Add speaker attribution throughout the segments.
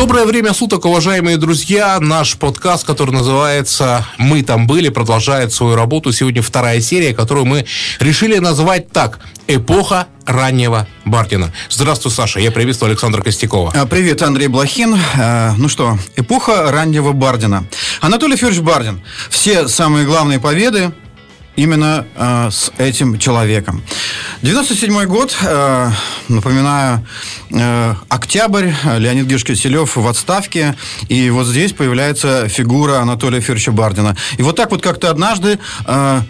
Speaker 1: Доброе время суток, уважаемые друзья. Наш подкаст, который называется «Мы там были», продолжает свою работу. Сегодня вторая серия, которую мы решили назвать так «Эпоха раннего Бардина». Здравствуй, Саша. Я приветствую Александра Костякова.
Speaker 2: А, Привет, Андрей Блохин. А, Ну что, эпоха раннего Бардина. Анатолий Федорович Бардин. Все самые главные победы именно э, с этим человеком. 97 год, э, напоминаю, э, октябрь, Леонид Георгиевич Киселев в отставке, и вот здесь появляется фигура Анатолия Федоровича Бардина. И вот так вот как-то однажды э,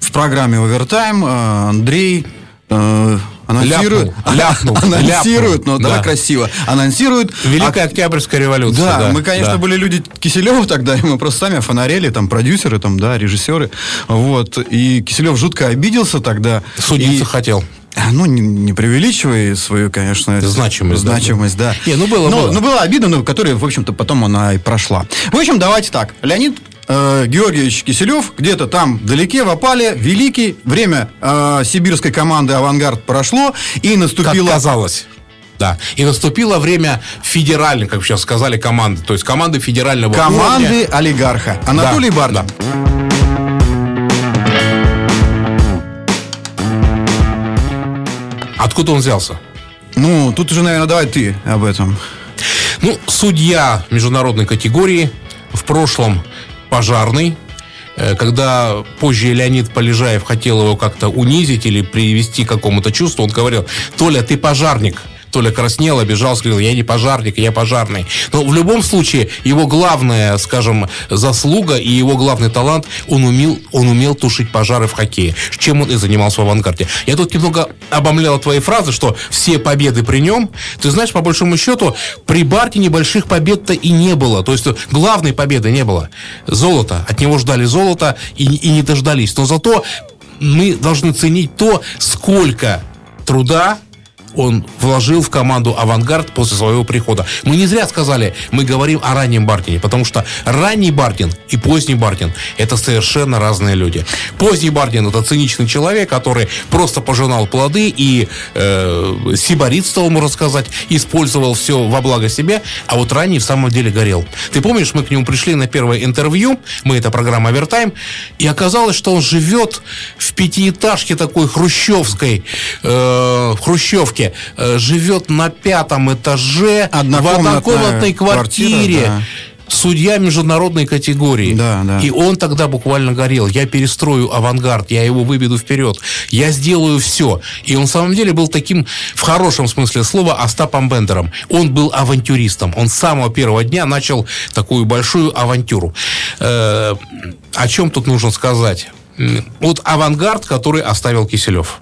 Speaker 2: в программе «Овертайм» э, Андрей э, анонсирует,
Speaker 1: Ляпнул, ляпнул,
Speaker 2: анонсирует, ну
Speaker 1: ляпнул,
Speaker 2: давай
Speaker 1: да.
Speaker 2: красиво, анонсирует
Speaker 1: Великая Октябрьская революция.
Speaker 2: да,
Speaker 1: Да,
Speaker 2: мы, конечно,
Speaker 1: да.
Speaker 2: были люди Киселева тогда, и мы просто сами фонарели, там, продюсеры, там, да, режиссеры, вот, и Киселев жутко обиделся тогда.
Speaker 1: Судиться
Speaker 2: И-
Speaker 1: хотел.
Speaker 2: ну, не, не преувеличивая свою, конечно,
Speaker 1: Значимость, да.
Speaker 2: значимость, да.
Speaker 1: Не, ну, было,
Speaker 2: ну,
Speaker 1: было.
Speaker 2: ну, была обида, но которая, в общем-то, потом она и прошла. В общем, давайте так. Леонид э, Георгиевич Киселев где-то там вдалеке в опале, великий, время э, сибирской команды «Авангард» прошло, и
Speaker 1: Как
Speaker 2: наступило...
Speaker 1: казалось. Да. И наступило время федеральной, как сейчас сказали, команды. То есть команды федерального
Speaker 2: Команды
Speaker 1: уровня.
Speaker 2: олигарха. Анатолий
Speaker 1: Да,
Speaker 2: Бардин.
Speaker 1: Откуда он взялся?
Speaker 2: Ну, тут уже, наверное, давай ты об этом.
Speaker 1: Ну, судья международной категории, в прошлом пожарный, Э, когда позже Леонид Полежаев хотел его как-то унизить или привести к какому-то чувству, он говорил, Толя, ты пожарник. Толя краснел, обижался, говорил, я не пожарник, я пожарный. Но в любом случае, его главная, скажем, заслуга и его главный талант, он умел, он умел тушить пожары в хоккее, чем он и занимался в авангарде. Я тут немного обомлял твои фразы, что все победы при нем. Ты знаешь, по большому счету, при Барте небольших побед-то и не было. То есть главной победы не было. Золото. От него ждали золото и, и не дождались. Но зато мы должны ценить то, сколько труда он вложил в команду «Авангард» после своего прихода. Мы не зря сказали, мы говорим о раннем Бартине, потому что ранний Бартин и поздний Бартин – это совершенно разные люди. Поздний Бартин – это циничный человек, который просто пожинал плоды и э, сиборитствовал, можно сказать, использовал все во благо себе, а вот ранний в самом деле горел. Ты помнишь, мы к нему пришли на первое интервью, мы, это программа «Овертайм», и оказалось, что он живет в пятиэтажке такой хрущевской, э, хрущевке, э, живет на пятом этаже в однокомнатной квартире.
Speaker 2: квартира, да.
Speaker 1: Судья международной категории.
Speaker 2: Да, да.
Speaker 1: И он тогда буквально горел. Я перестрою авангард, я его выведу вперед, я сделаю все. И он в самом деле был таким, в хорошем смысле слова, Остапом Бендером. Он был авантюристом. Он с самого первого дня начал такую большую авантюру. Э, о чем тут нужно сказать? Вот авангард, который оставил Киселев.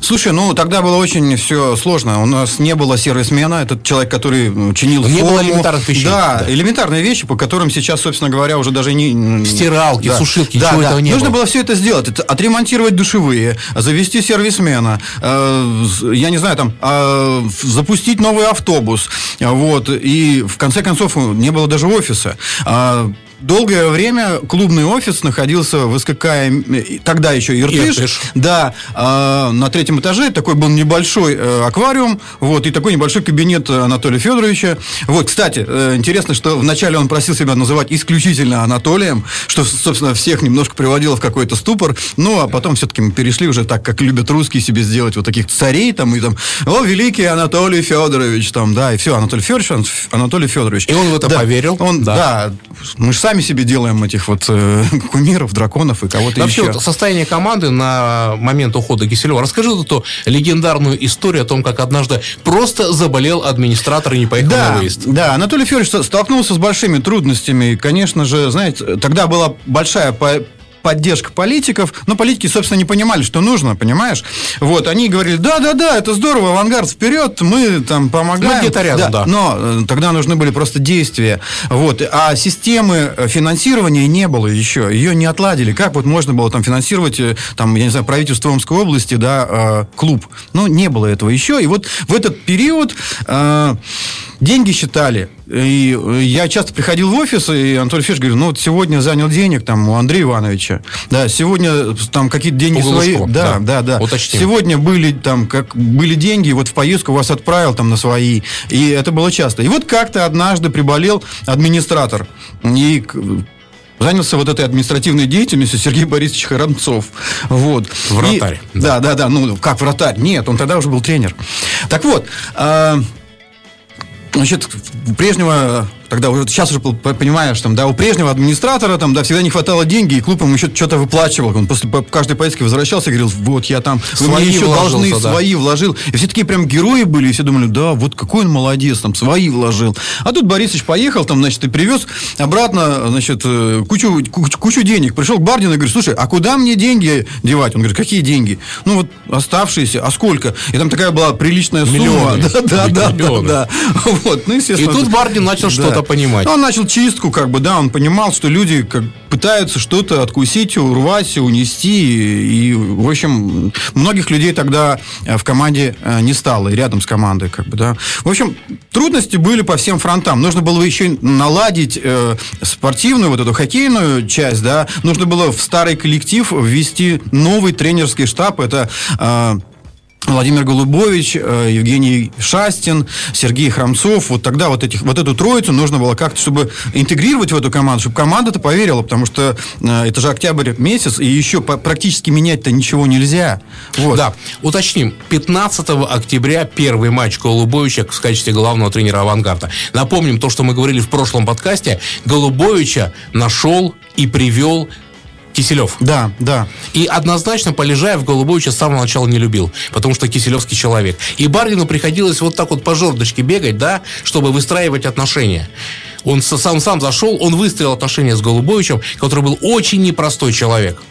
Speaker 2: Слушай, ну тогда было очень все сложно. У нас не было сервисмена, этот человек, который чинил
Speaker 1: Не
Speaker 2: форму.
Speaker 1: было элементарных вещей.
Speaker 2: Да,
Speaker 1: Да.
Speaker 2: элементарные вещи, по которым сейчас, собственно говоря, уже даже не...
Speaker 1: Стиралки, сушилки,
Speaker 2: да,
Speaker 1: ничего
Speaker 2: да.
Speaker 1: этого не
Speaker 2: Нужно
Speaker 1: было.
Speaker 2: было все это сделать. Это отремонтировать душевые, завести сервисмена, э, я не знаю, там, э, запустить новый автобус. Вот. И в конце концов не было даже офиса. А, Долгое время клубный офис находился в СКК, э, тогда еще Иртыш.
Speaker 1: Иртыш.
Speaker 2: Да, а, на третьем этаже такой был небольшой э, аквариум, вот, и такой небольшой кабинет Анатолия Федоровича. Вот, кстати, э, интересно, что вначале он просил себя называть исключительно Анатолием, что, собственно, всех немножко приводило в какой-то ступор, ну, а потом все-таки мы перешли уже так, как любят русские себе сделать, вот таких царей, там, и там, о, великий Анатолий Федорович, там, да, и все, Анатолий Федорович, Ан- Анатолий Федорович.
Speaker 1: И он в это
Speaker 2: Да,
Speaker 1: поверил,
Speaker 2: Он,
Speaker 1: да.
Speaker 2: да. мы же сами себе делаем этих вот э, кумиров, драконов и кого-то
Speaker 1: Вообще,
Speaker 2: еще.
Speaker 1: вот состояние команды на момент ухода Киселева. Расскажи вот эту легендарную историю о том, как однажды просто заболел администратор и не поехал
Speaker 2: Да,
Speaker 1: на выезд.
Speaker 2: да, Анатолий Федорович столкнулся с большими трудностями. И, конечно же, знаете, тогда была большая поддержка политиков, но политики, собственно, не понимали, что нужно, понимаешь? Вот, они говорили, да-да-да, это здорово, авангард вперед, мы там помогаем.
Speaker 1: Мы где-то рядом, да.
Speaker 2: Но э, тогда нужны были просто действия. Вот, а системы э, финансирования не было еще, ее не отладили. Как вот можно было там финансировать, э, там, я не знаю, правительство Омской области, да, клуб? Ну, не было этого еще. И вот в этот период деньги считали и я часто приходил в офис, и Анатолий Федорович говорил, ну, вот сегодня занял денег там у Андрея Ивановича. Да, сегодня там какие-то деньги свои. Да, да, да.
Speaker 1: Уточним.
Speaker 2: Сегодня были там, как были деньги, вот в поездку вас отправил там на свои. И это было часто. И вот как-то однажды приболел администратор. И занялся вот этой административной деятельностью Сергей Борисович Харанцов. Вот.
Speaker 1: Вратарь.
Speaker 2: И, да. да, да, да. Ну, как вратарь? Нет, он тогда уже был тренер. Так вот, э, значит, прежнего тогда уже сейчас уже понимаешь, там, да, у прежнего администратора там, да, всегда не хватало денег, и клуб ему еще что-то выплачивал. Он после каждой поездки возвращался и говорил, вот я там, вы свои мне еще должны, да. свои вложил. И все такие прям герои были, и все думали, да, вот какой он молодец, там, свои вложил. А тут Борисович поехал, там, значит, и привез обратно, значит, э, кучу, кучу, кучу денег. Пришел к Бардину и говорит, слушай, а куда мне деньги девать? Он говорит, какие деньги? Ну, вот оставшиеся, а сколько? И там такая была приличная сумма.
Speaker 1: Миллионы.
Speaker 2: Да, да, да, да, да. Вот, ну,
Speaker 1: естественно. И тут Бардин начал что-то понимать.
Speaker 2: Он начал чистку, как бы, да, он понимал, что люди как, пытаются что-то откусить, урвать, унести. И, в общем, многих людей тогда э, в команде э, не стало, и рядом с командой, как бы, да. В общем, трудности были по всем фронтам. Нужно было еще наладить э, спортивную, вот эту хоккейную часть, да. Нужно было в старый коллектив ввести новый тренерский штаб. Это э, Владимир Голубович, э, Евгений Шастин, Сергей Храмцов. Вот тогда вот, этих, вот эту троицу нужно было как-то, чтобы интегрировать в эту команду, чтобы команда-то поверила, потому что э, это же октябрь месяц, и еще практически менять-то ничего нельзя.
Speaker 1: Вот. Да, уточним. 15 октября первый матч Голубовича в качестве главного тренера «Авангарда». Напомним то, что мы говорили в прошлом подкасте. Голубовича нашел и привел Киселев.
Speaker 2: Да, да.
Speaker 1: И однозначно Полежаев Голубовича с самого начала не любил, потому что Киселевский человек. И Баргину приходилось вот так вот по жердочке бегать, да, чтобы выстраивать отношения. Он сам сам зашел, он выстроил отношения с Голубовичем, который был очень непростой человек.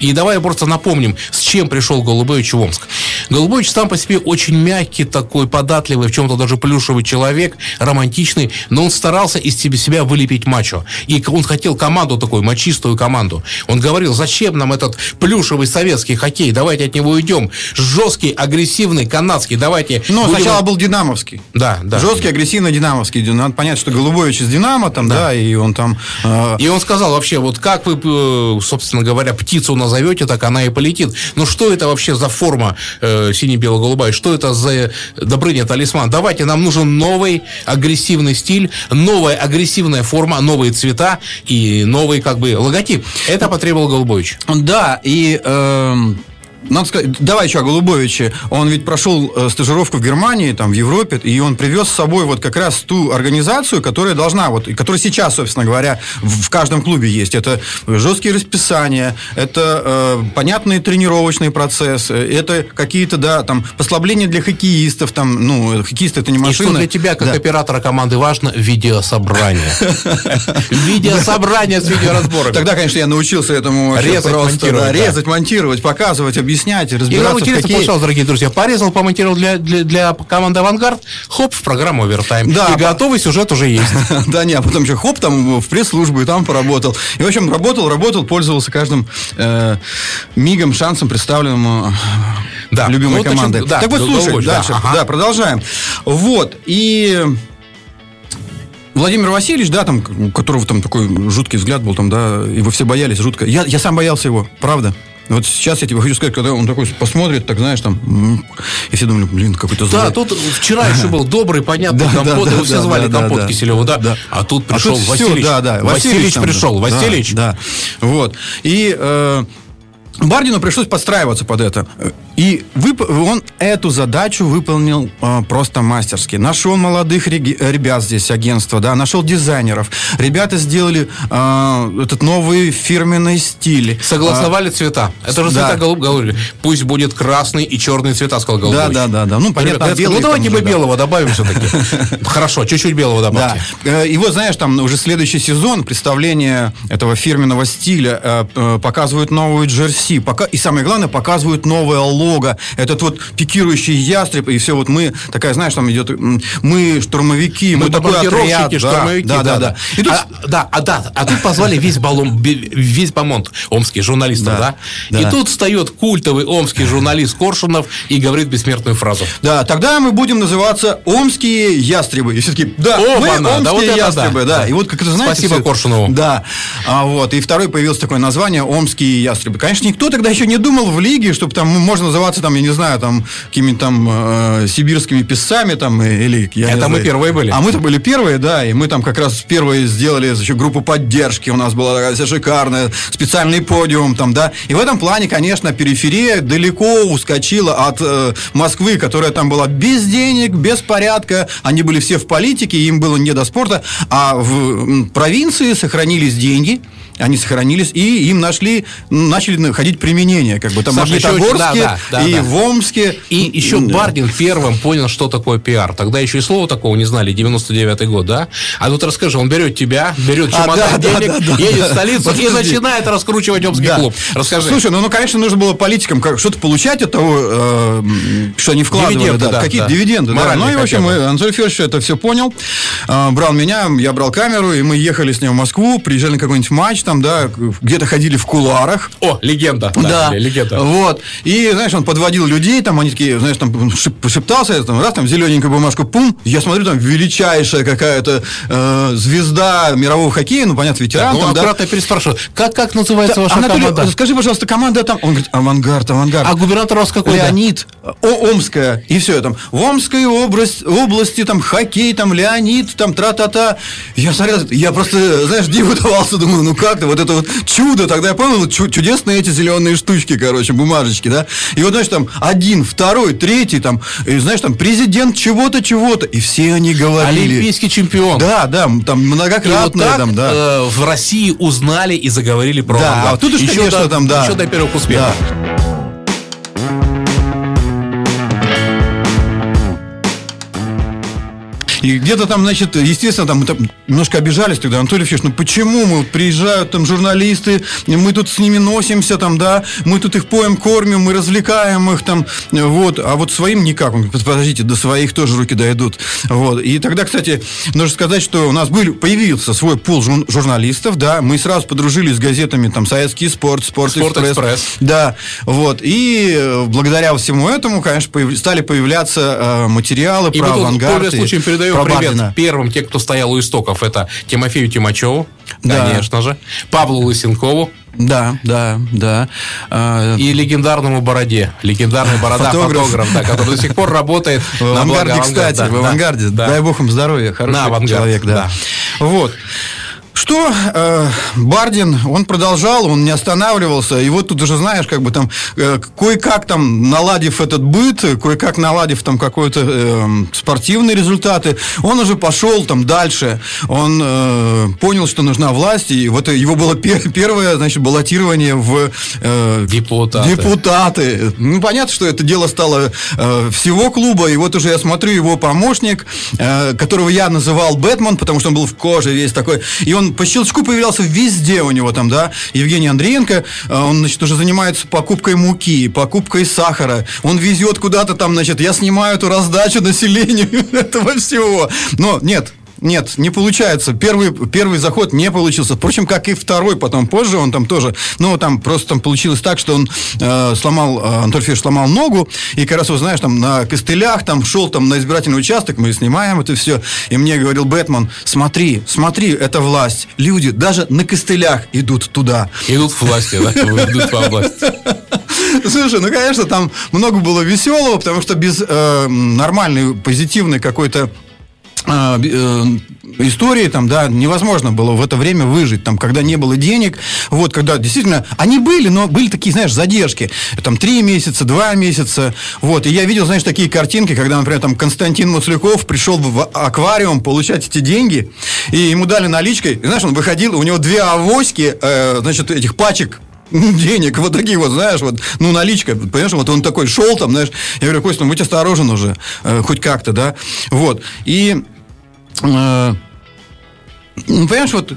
Speaker 1: И давай просто напомним, с чем пришел Голубович в Омск. Голубович сам по себе очень мягкий такой, податливый, в чем-то даже плюшевый человек, романтичный, но он старался из себя вылепить мачо. И он хотел команду такую, мачистую команду. Он говорил, зачем нам этот плюшевый советский хоккей, давайте от него уйдем. Жесткий, агрессивный, канадский, давайте...
Speaker 2: Ну, будем... сначала был динамовский.
Speaker 1: Да, да.
Speaker 2: Жесткий, агрессивный, динамовский. Надо понять, что Голубович из Динамо там, да, да и он там...
Speaker 1: Э... И он сказал вообще, вот как вы, э, собственно говоря, птицу назовете, так она и полетит. Ну, что это вообще за форма э, сине-бело-голубая? Что это за Добрыня талисман? Давайте, нам нужен новый агрессивный стиль, новая агрессивная форма, новые цвета и новый как бы логотип. Это потребовал Голубович.
Speaker 2: Да, и... Э надо сказать, давай еще о Голубовиче. Он ведь прошел э, стажировку в Германии, там, в Европе, и он привез с собой вот как раз ту организацию, которая должна, вот, которая сейчас, собственно говоря, в, в каждом клубе есть. Это жесткие расписания, это э, понятные тренировочные процессы, это какие-то, да, там, послабления для хоккеистов, там, ну, хоккеисты это не машины. И что
Speaker 1: для тебя, как да. оператора команды, важно? Видеособрание. Видеособрание с видеоразбором.
Speaker 2: Тогда, конечно, я научился этому резать, монтировать, резать, монтировать, показывать, объяснять, разбираться
Speaker 1: в хоккее. пожалуйста, дорогие друзья, порезал, помонтировал для, для, для команды «Авангард», хоп, в программу «Овертайм». Да, и по... готовый сюжет уже есть.
Speaker 2: Да, не, а потом еще хоп, там в пресс-службу и там поработал. И, в общем, работал, работал, пользовался каждым э, мигом, шансом, представленным да. любимой ну, командой. Так вот, слушай, дальше, да, продолжаем. Вот, и... Владимир Васильевич, да, там, у которого там такой жуткий взгляд был, там, да, его все боялись жутко. Я, я сам боялся его, правда. Вот сейчас я тебе хочу сказать, когда он такой посмотрит, так знаешь, там, и все думали, блин, какой-то
Speaker 1: злой. Да, тут вчера еще был добрый, понятный да, компот, да, его все звали да, компот да, Киселева, да. да. А тут пришел а тут Васильевич. Все, да, да. Васильевич, Васильевич пришел, да, Васильевич.
Speaker 2: Да, да. Вот. И э, Бардину пришлось подстраиваться под это. И вып... он эту задачу выполнил э, просто мастерски. Нашел молодых ребят здесь, агентство, да, нашел дизайнеров. Ребята сделали э, этот новый фирменный стиль.
Speaker 1: Согласовали а, цвета. Это же цвета да. голуб говорили. Пусть будет красный и черный цвета, сказал Голубович.
Speaker 2: Да, да, да, да.
Speaker 1: Ну, понятно, Ребята, белый, ну давайте мы белого добавим все-таки. Хорошо, чуть-чуть белого добавьте.
Speaker 2: Да. Э, и вот, знаешь, там уже следующий сезон представление этого фирменного стиля э, э, показывают новую джерси Россию. Пока, и самое главное, показывают новое лого. Этот вот пикирующий ястреб, и все вот мы, такая, знаешь, там идет, мы штурмовики, мы, мы такой отряд.
Speaker 1: Да, штурмовики, да, да, да. да. И тут... а, да, а, да, а тут позвали весь баллон, весь Бамонт, омские журналисты, да, да? да. И тут встает культовый омский журналист Коршунов и говорит бессмертную фразу.
Speaker 2: Да, тогда мы будем называться омские ястребы. И все-таки, да,
Speaker 1: О,
Speaker 2: мы
Speaker 1: она,
Speaker 2: омские
Speaker 1: да, вот
Speaker 2: ястребы, да. да. И вот как это знаете...
Speaker 1: Спасибо
Speaker 2: все...
Speaker 1: Коршунову.
Speaker 2: Да. А, вот, и второй появилось такое название омские ястребы. Конечно, никто тогда еще не думал в лиге, чтобы там можно называться там, я не знаю, там какими-то там э, сибирскими писцами там или
Speaker 1: я Это мы знаю. первые были.
Speaker 2: А мы-то были первые, да, и мы там как раз первые сделали еще группу поддержки. У нас была такая вся шикарная специальный подиум там, да. И в этом плане, конечно, периферия далеко ускочила от э, Москвы, которая там была без денег, без порядка. Они были все в политике, им было не до спорта. А в провинции сохранились деньги они сохранились, и им нашли, начали находить применение. Как бы там
Speaker 1: Саша,
Speaker 2: в Магнитогорске
Speaker 1: да, да, да,
Speaker 2: и
Speaker 1: да.
Speaker 2: в Омске.
Speaker 1: И еще Бардин первым понял, что такое пиар. Тогда еще и слова такого не знали, 99-й год, да? А вот расскажи, он берет тебя, берет чемодан а, да, денег, да, да, едет да. в столицу Подожди. и начинает раскручивать Омский да. клуб. Расскажи.
Speaker 2: Слушай, ну, ну, конечно, нужно было политикам что-то получать от того, э, что они вкладывали. Дивиденды, да, да, какие-то да. дивиденды. Да. Ну, и, в общем, Анатолий Федорович это все понял. Э, брал меня, я брал камеру, и мы ехали с ним в Москву, приезжали на какой-нибудь матч там, да, где-то ходили в кулуарах.
Speaker 1: О, легенда.
Speaker 2: Да, да легенда. Вот. И, знаешь, он подводил людей, там они такие, знаешь, там шептался, там, раз, там, зелененькую бумажку, пум, я смотрю, там, величайшая какая-то э, звезда мирового хоккея, ну, понятно, ветеран. Так,
Speaker 1: ну,
Speaker 2: там,
Speaker 1: аккуратно да. переспрашиваю, как, как называется да, ваша Анатолий, команда?
Speaker 2: скажи, пожалуйста, команда там, он говорит, авангард, авангард.
Speaker 1: А губернатор у вас какой?
Speaker 2: Леонид? О, Омская, и все, там, в Омской область, области, там, хоккей, там, Леонид, там, тра-та-та. Я смотрел, я просто, знаешь, диву давался, думаю, ну как-то, вот это вот чудо. Тогда я понял, чудесные эти зеленые штучки, короче, бумажечки, да. И вот, знаешь, там один, второй, третий, там, и, знаешь, там президент чего-то, чего-то. И все они говорили.
Speaker 1: Олимпийский чемпион.
Speaker 2: Да, да, там многократно. вот там, да.
Speaker 1: э, в России узнали и заговорили про
Speaker 2: Да, а тут еще конечно, там, да.
Speaker 1: Еще до первых успехов. Да.
Speaker 2: И где-то там, значит, естественно, там мы там немножко обижались тогда, Анатолий Фиш, ну почему мы вот приезжают там журналисты, мы тут с ними носимся там, да, мы тут их поем, кормим, мы развлекаем их там, вот, а вот своим никак. Он говорит, подождите, до своих тоже руки дойдут. Вот. И тогда, кстати, нужно сказать, что у нас был, появился свой пул журналистов, да, мы сразу подружились с газетами, там, Советский спорт, Спорт,
Speaker 1: спорт экспресс, экспресс.
Speaker 2: Да, вот. И э, благодаря всему этому, конечно, стали появляться э, материалы
Speaker 1: и
Speaker 2: про авангард.
Speaker 1: И случаем передаю передаю Про привет Бардина. первым, те, кто стоял у истоков. Это Тимофею Тимачеву, да. конечно же, Павлу Лысенкову,
Speaker 2: да, да, да.
Speaker 1: А, И легендарному Бороде. Легендарный Борода фотограф, фотограф да, который до сих пор работает
Speaker 2: в авангарде, кстати, да, в авангарде. Да, Дай бог им здоровья, хороший на авангард, человек, да. да. Вот. Что э, Бардин, он продолжал, он не останавливался, и вот тут уже знаешь, как бы там э, кое-как там наладив этот быт, кое-как наладив там какой-то э, спортивные результаты, он уже пошел там дальше, он э, понял, что нужна власть, и вот его было пер- первое, значит, баллотирование в
Speaker 1: э, депутаты.
Speaker 2: депутаты. Ну, понятно, что это дело стало э, всего клуба, и вот уже я смотрю его помощник, э, которого я называл Бэтмен, потому что он был в коже весь такой, и он по щелчку появлялся везде у него там, да. Евгений Андреенко, э, он, значит, уже занимается покупкой муки, покупкой сахара. Он везет куда-то там, значит, я снимаю эту раздачу населению этого всего. Но нет, нет, не получается. Первый, первый заход не получился. Впрочем, как и второй, потом позже он там тоже, ну, там просто там получилось так, что он э, сломал, э, Антон Фиш сломал ногу, и как раз, вот знаешь, там на костылях, там шел там на избирательный участок, мы снимаем это все, и мне говорил Бэтмен, смотри, смотри, это власть. Люди даже на костылях идут туда.
Speaker 1: Идут в власти, да? Идут во власть.
Speaker 2: Слушай, ну, конечно, там много было веселого, потому что без э, нормальной, позитивной какой-то истории там, да, невозможно было в это время выжить, там, когда не было денег, вот, когда действительно, они были, но были такие, знаешь, задержки, там, три месяца, два месяца, вот, и я видел, знаешь, такие картинки, когда, например, там, Константин Масляков пришел в аквариум получать эти деньги, и ему дали наличкой, и, знаешь, он выходил, у него две авоськи, э, значит, этих пачек денег, вот такие вот, знаешь, вот, ну, наличка, понимаешь, вот он такой шел там, знаешь, я говорю, Костя, ну, будь осторожен уже, э, хоть как-то, да, вот, и, э, ну, понимаешь, вот,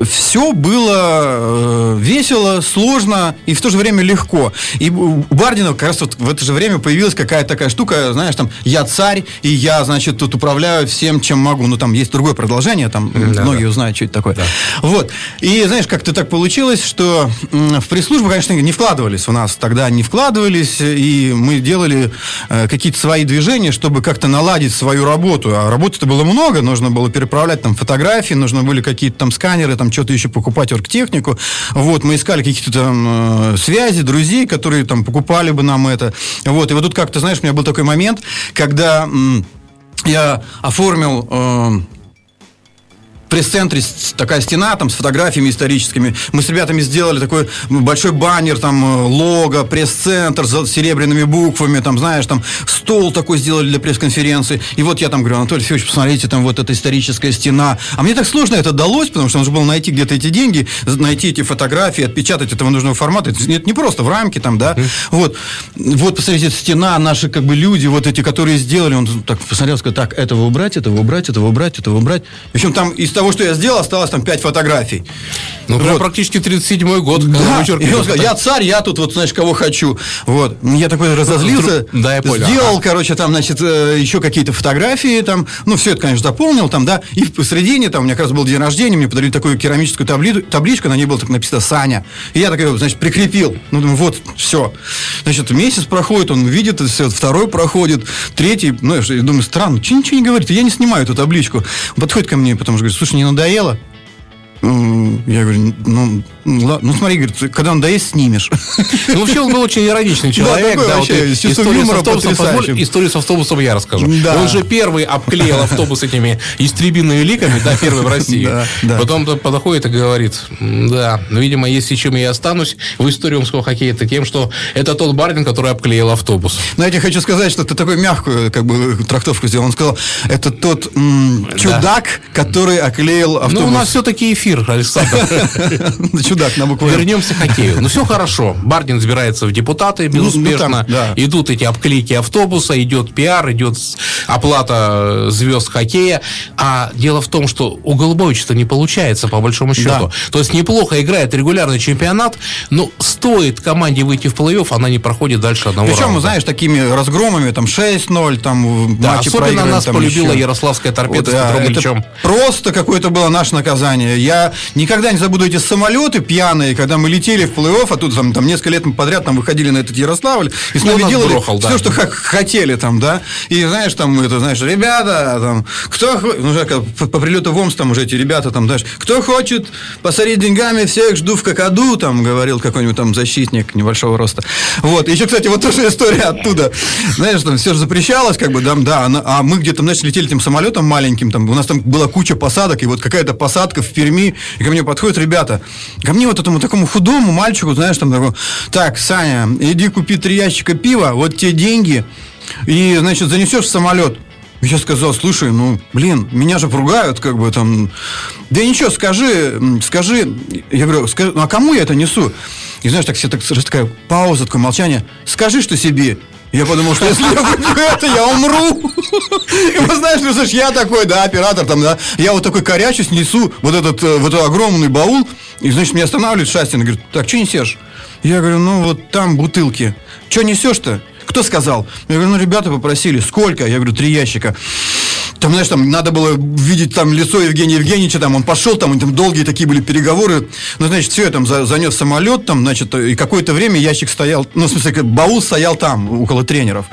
Speaker 2: все было э, весело, сложно и в то же время легко. И у Бардина как раз вот в это же время появилась какая-то такая штука, знаешь, там, я царь, и я, значит, тут управляю всем, чем могу. Ну, там есть другое продолжение, там да, многие да. узнают, что это такое. Да. Вот. И, знаешь, как-то так получилось, что в пресс-службу, конечно, не вкладывались у нас тогда, не вкладывались, и мы делали э, какие-то свои движения, чтобы как-то наладить свою работу. А работы-то было много, нужно было переправлять там фотографии, нужно были какие-то там сканеры, там что-то еще покупать оргтехнику. Вот, мы искали какие-то там э, связи, друзей, которые там покупали бы нам это. Вот, и вот тут как-то, знаешь, у меня был такой момент, когда м, я оформил... Э, пресс-центре такая стена там с фотографиями историческими. Мы с ребятами сделали такой большой баннер, там э, лого, пресс-центр с серебряными буквами, там, знаешь, там стол такой сделали для пресс-конференции. И вот я там говорю, Анатолий Федорович, посмотрите, там вот эта историческая стена. А мне так сложно это далось, потому что нужно было найти где-то эти деньги, найти эти фотографии, отпечатать этого нужного формата. Это не просто в рамке там, да. Вот, вот, посмотрите, стена, наши как бы люди, вот эти, которые сделали, он так посмотрел, сказал, так, этого убрать, этого убрать, этого убрать, этого убрать. В общем, там из того, что я сделал, осталось там 5 фотографий.
Speaker 1: Ну, вот. практически 37-й год.
Speaker 2: Да. И он сказал, я царь, я тут вот, знаешь, кого хочу. Вот. Я такой разозлился. Да, я понял. Сделал, ага. короче, там, значит, э, еще какие-то фотографии там. Ну, все это, конечно, заполнил там, да. И в посредине, там, у меня как раз был день рождения, мне подарили такую керамическую табли... табличку, на ней было так написано «Саня». И я такой, значит, прикрепил. Ну, думаю, вот, все. Значит, месяц проходит, он видит все, второй проходит, третий, ну, я думаю, странно, что ничего не говорит, я не снимаю эту табличку. Он подходит ко мне, потом же говорит, слушай, не надоело надоело? Я говорю, ну, ну смотри, говорит, когда он доест, снимешь.
Speaker 1: Ну, вообще он был очень ироничный человек. Да, да, вообще, вот, историю, с автобусом, позволь, историю с автобусом я расскажу. Да. Он же первый обклеил автобус этими истребинными ликами, да, первый в России. Да, да. Потом подходит и говорит, да, ну, видимо, если чем я останусь в истории омского хоккея, это тем, что это тот Бардин, который обклеил автобус.
Speaker 2: Но я тебе хочу сказать, что ты такую мягкую как бы трактовку сделал. Он сказал, это тот м, чудак, да. который оклеил автобус. Ну,
Speaker 1: у нас все-таки эфир, Александр.
Speaker 2: Чудак на букву
Speaker 1: Вернемся к хоккею. Ну, все хорошо. Бардин избирается в депутаты ну, безуспешно. Ну. Идут эти обклейки автобуса, идет пиар, идет оплата звезд хоккея. А дело в том, что у Голубовича-то не получается, по большому счету. То есть неплохо играет регулярный чемпионат, но стоит команде выйти в плей-офф, она не проходит дальше одного
Speaker 2: Причем,
Speaker 1: раунда.
Speaker 2: знаешь, такими разгромами, там 6-0, там
Speaker 1: да, матчи особенно нас полюбила еще. Ярославская торпеда вот, с Петром да, Ильичем.
Speaker 2: Просто какое-то было наше наказание. Я никогда не забуду эти самолеты пьяные, когда мы летели в плей-офф, а тут там, там несколько лет подряд там выходили на этот Ярославль, и с ну, нами делали брохал, все, да. что хотели там, да. И знаешь, там, это, знаешь, ребята, там, кто ну, по, по прилету в Омск, там уже эти ребята, там, знаешь, кто хочет посорить деньгами, всех жду в какаду, там, говорил какой-нибудь там защитник небольшого роста. Вот. Еще, кстати, вот тоже история оттуда. Знаешь, там все же запрещалось, как бы, да, да, а мы где-то, значит, летели этим самолетом маленьким, там, у нас там была куча посадок, и вот какая-то посадка в Перми, и ко мне подходят ребята, ко мне вот этому такому худому мальчику, знаешь, там такой, так, Саня, иди купи три ящика пива, вот те деньги, и, значит, занесешь в самолет. Я сказал, слушай, ну, блин, меня же поругают, как бы там. Да ничего, скажи, скажи. Я говорю, скажи, ну а кому я это несу? И знаешь, так все так, такая пауза, такое молчание. Скажи, что себе. Я подумал, что если я выпью это, я умру. И вы знаешь, ну, слышишь, я такой, да, оператор там, да, я вот такой корячусь, несу вот этот, э, вот этот огромный баул, и, значит, меня останавливает Шастин говорит, так, что несешь? Я говорю, ну, вот там бутылки. Что несешь-то? Кто сказал? Я говорю, ну, ребята попросили. Сколько? Я говорю, три ящика. Там, знаешь, там надо было видеть там лицо Евгения Евгеньевича, там он пошел, там, там долгие такие были переговоры. Ну, значит, все, я там за, занес самолет, там, значит, и какое-то время ящик стоял, ну, в смысле, баул стоял там, около тренеров.